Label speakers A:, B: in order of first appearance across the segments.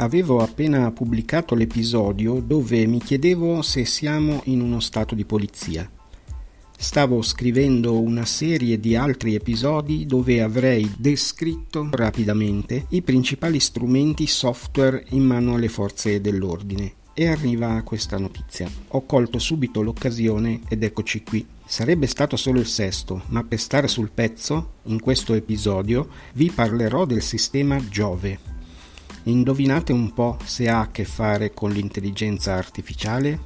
A: Avevo appena pubblicato l'episodio dove mi chiedevo se siamo in uno stato di polizia. Stavo scrivendo una serie di altri episodi dove avrei descritto rapidamente i principali strumenti software in mano alle forze dell'ordine. E arriva questa notizia. Ho colto subito l'occasione ed eccoci qui. Sarebbe stato solo il sesto, ma per stare sul pezzo, in questo episodio, vi parlerò del sistema Giove, Indovinate un po' se ha a che fare con l'intelligenza artificiale?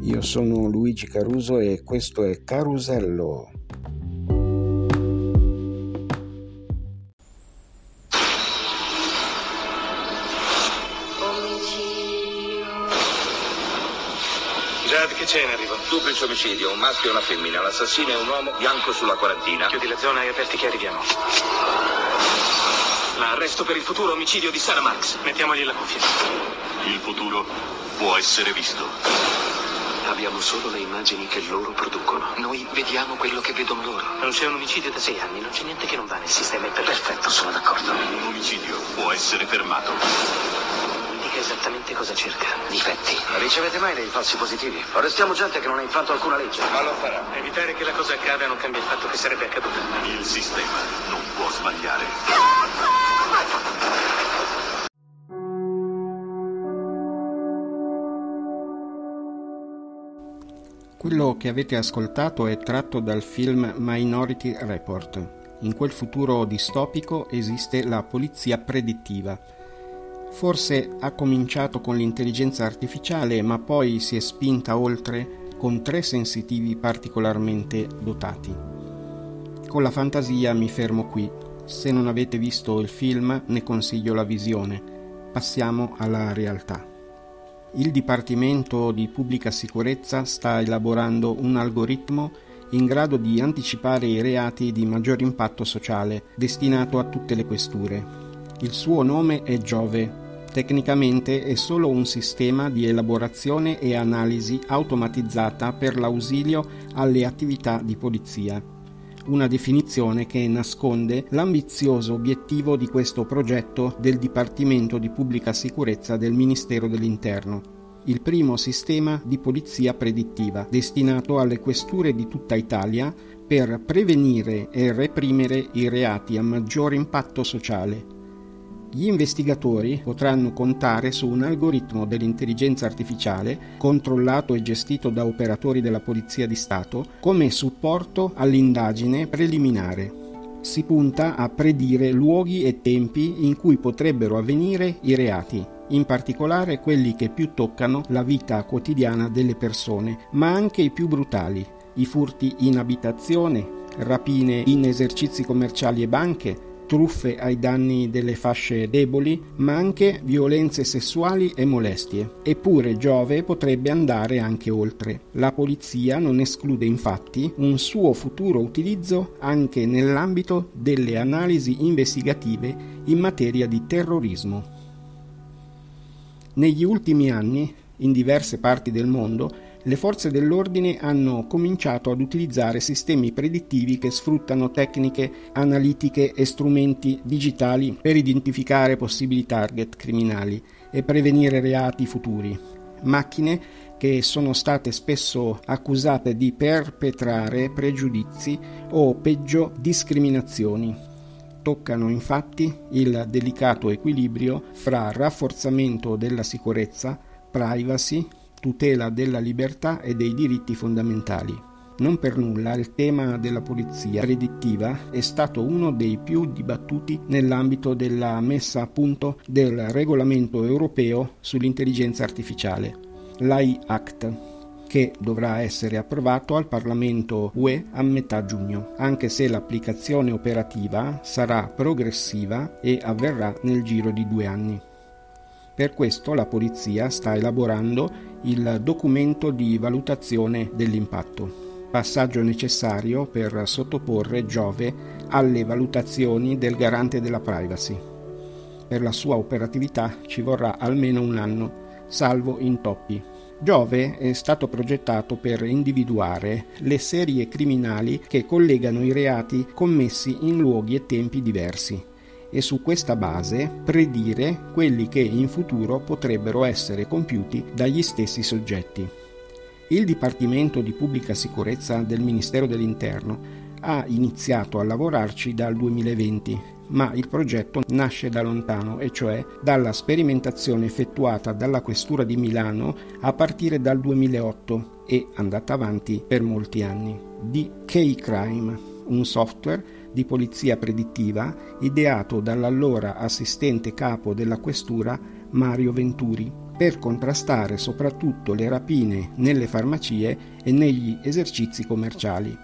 A: Io sono Luigi Caruso e questo è Carusello.
B: Che c'è in arrivo?
C: Duplice omicidio, un maschio e una femmina. L'assassino è un uomo bianco sulla quarantina.
B: Chiudi la zona e aperti che arriviamo. L'arresto per il futuro omicidio di Sara Marx. Mettiamogli la cuffia.
D: Il futuro può essere visto.
B: Abbiamo solo le immagini che loro producono. Noi vediamo quello che vedono loro. Non c'è un omicidio da sei anni, non c'è niente che non va nel sistema. È perfetto, sono d'accordo.
D: Un omicidio può essere fermato
B: esattamente cosa cerca. Difetti.
E: Ricevete mai dei falsi positivi? Arrestiamo gente che non ha infranto alcuna legge.
C: Ma lo farà.
B: Evitare che la cosa accada non cambia il fatto che sarebbe accaduta.
D: Il sistema non può sbagliare.
A: Quello che avete ascoltato è tratto dal film Minority Report. In quel futuro distopico esiste la polizia predittiva Forse ha cominciato con l'intelligenza artificiale, ma poi si è spinta oltre con tre sensitivi particolarmente dotati. Con la fantasia mi fermo qui. Se non avete visto il film, ne consiglio la visione. Passiamo alla realtà. Il Dipartimento di Pubblica Sicurezza sta elaborando un algoritmo in grado di anticipare i reati di maggior impatto sociale, destinato a tutte le questure. Il suo nome è Giove Tecnicamente è solo un sistema di elaborazione e analisi automatizzata per l'ausilio alle attività di polizia. Una definizione che nasconde l'ambizioso obiettivo di questo progetto del Dipartimento di Pubblica Sicurezza del Ministero dell'Interno il primo sistema di polizia predittiva destinato alle questure di tutta Italia per prevenire e reprimere i reati a maggior impatto sociale gli investigatori potranno contare su un algoritmo dell'intelligenza artificiale controllato e gestito da operatori della Polizia di Stato come supporto all'indagine preliminare. Si punta a predire luoghi e tempi in cui potrebbero avvenire i reati, in particolare quelli che più toccano la vita quotidiana delle persone, ma anche i più brutali, i furti in abitazione, rapine in esercizi commerciali e banche, truffe ai danni delle fasce deboli, ma anche violenze sessuali e molestie. Eppure Giove potrebbe andare anche oltre. La polizia non esclude infatti un suo futuro utilizzo anche nell'ambito delle analisi investigative in materia di terrorismo. Negli ultimi anni, in diverse parti del mondo, le forze dell'ordine hanno cominciato ad utilizzare sistemi predittivi che sfruttano tecniche analitiche e strumenti digitali per identificare possibili target criminali e prevenire reati futuri. Macchine che sono state spesso accusate di perpetrare pregiudizi o peggio discriminazioni. Toccano infatti il delicato equilibrio fra rafforzamento della sicurezza, privacy, tutela della libertà e dei diritti fondamentali. Non per nulla il tema della polizia predittiva è stato uno dei più dibattuti nell'ambito della messa a punto del regolamento europeo sull'intelligenza artificiale, l'AI Act, che dovrà essere approvato al Parlamento UE a metà giugno, anche se l'applicazione operativa sarà progressiva e avverrà nel giro di due anni. Per questo la Polizia sta elaborando il documento di valutazione dell'impatto, passaggio necessario per sottoporre Giove alle valutazioni del garante della privacy. Per la sua operatività ci vorrà almeno un anno, salvo intoppi. Giove è stato progettato per individuare le serie criminali che collegano i reati commessi in luoghi e tempi diversi e su questa base predire quelli che in futuro potrebbero essere compiuti dagli stessi soggetti. Il Dipartimento di Pubblica Sicurezza del Ministero dell'Interno ha iniziato a lavorarci dal 2020 ma il progetto nasce da lontano, e cioè dalla sperimentazione effettuata dalla Questura di Milano a partire dal 2008 e andata avanti per molti anni, di K-Crime, un software di polizia predittiva ideato dall'allora assistente capo della Questura Mario Venturi per contrastare soprattutto le rapine nelle farmacie e negli esercizi commerciali.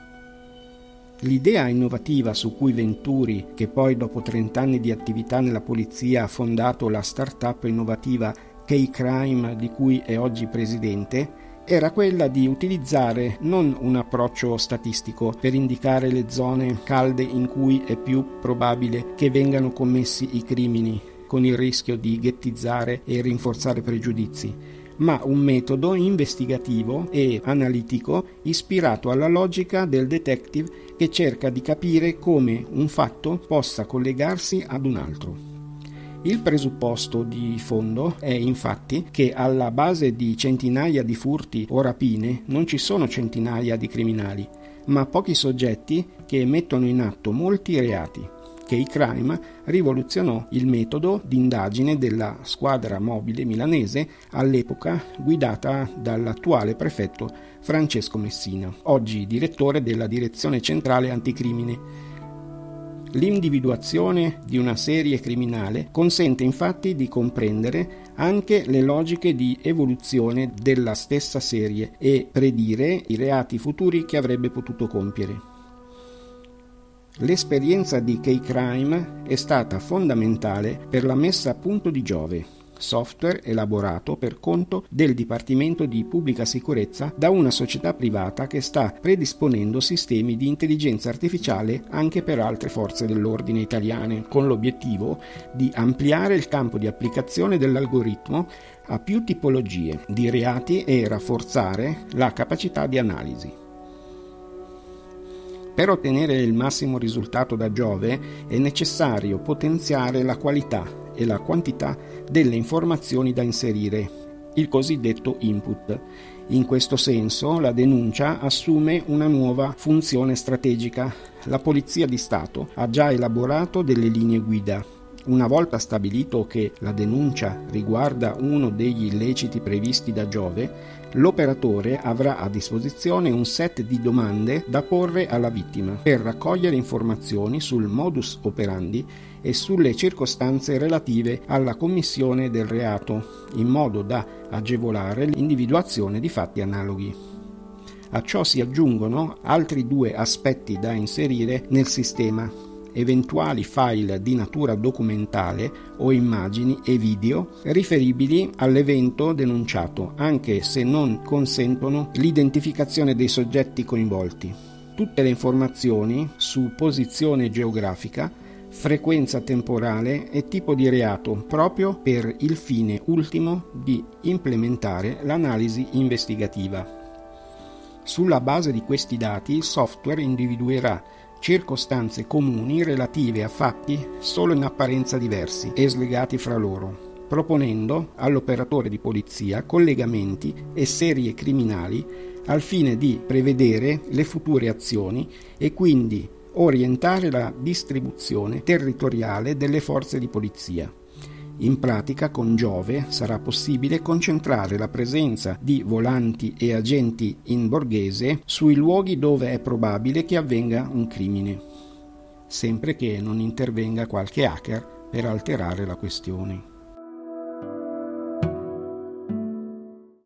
A: L'idea innovativa su cui Venturi, che poi dopo 30 anni di attività nella polizia ha fondato la start-up innovativa K-Crime di cui è oggi presidente, era quella di utilizzare non un approccio statistico per indicare le zone calde in cui è più probabile che vengano commessi i crimini, con il rischio di ghettizzare e rinforzare pregiudizi, ma un metodo investigativo e analitico ispirato alla logica del detective che cerca di capire come un fatto possa collegarsi ad un altro. Il presupposto di fondo è infatti che alla base di centinaia di furti o rapine non ci sono centinaia di criminali, ma pochi soggetti che mettono in atto molti reati. K-Crime rivoluzionò il metodo di indagine della squadra mobile milanese all'epoca guidata dall'attuale prefetto Francesco Messina, oggi direttore della Direzione Centrale Anticrimine. L'individuazione di una serie criminale consente infatti di comprendere anche le logiche di evoluzione della stessa serie e predire i reati futuri che avrebbe potuto compiere. L'esperienza di K-Crime è stata fondamentale per la messa a punto di Giove, software elaborato per conto del Dipartimento di Pubblica Sicurezza da una società privata che sta predisponendo sistemi di intelligenza artificiale anche per altre forze dell'ordine italiane, con l'obiettivo di ampliare il campo di applicazione dell'algoritmo a più tipologie di reati e rafforzare la capacità di analisi. Per ottenere il massimo risultato da Giove è necessario potenziare la qualità e la quantità delle informazioni da inserire, il cosiddetto input. In questo senso la denuncia assume una nuova funzione strategica. La Polizia di Stato ha già elaborato delle linee guida una volta stabilito che la denuncia riguarda uno degli illeciti previsti da Giove, l'operatore avrà a disposizione un set di domande da porre alla vittima per raccogliere informazioni sul modus operandi e sulle circostanze relative alla commissione del reato, in modo da agevolare l'individuazione di fatti analoghi. A ciò si aggiungono altri due aspetti da inserire nel sistema eventuali file di natura documentale o immagini e video riferibili all'evento denunciato, anche se non consentono l'identificazione dei soggetti coinvolti. Tutte le informazioni su posizione geografica, frequenza temporale e tipo di reato proprio per il fine ultimo di implementare l'analisi investigativa. Sulla base di questi dati il software individuerà circostanze comuni relative a fatti solo in apparenza diversi e slegati fra loro, proponendo all'operatore di polizia collegamenti e serie criminali al fine di prevedere le future azioni e quindi orientare la distribuzione territoriale delle forze di polizia. In pratica con Giove sarà possibile concentrare la presenza di volanti e agenti in borghese sui luoghi dove è probabile che avvenga un crimine, sempre che non intervenga qualche hacker per alterare la questione.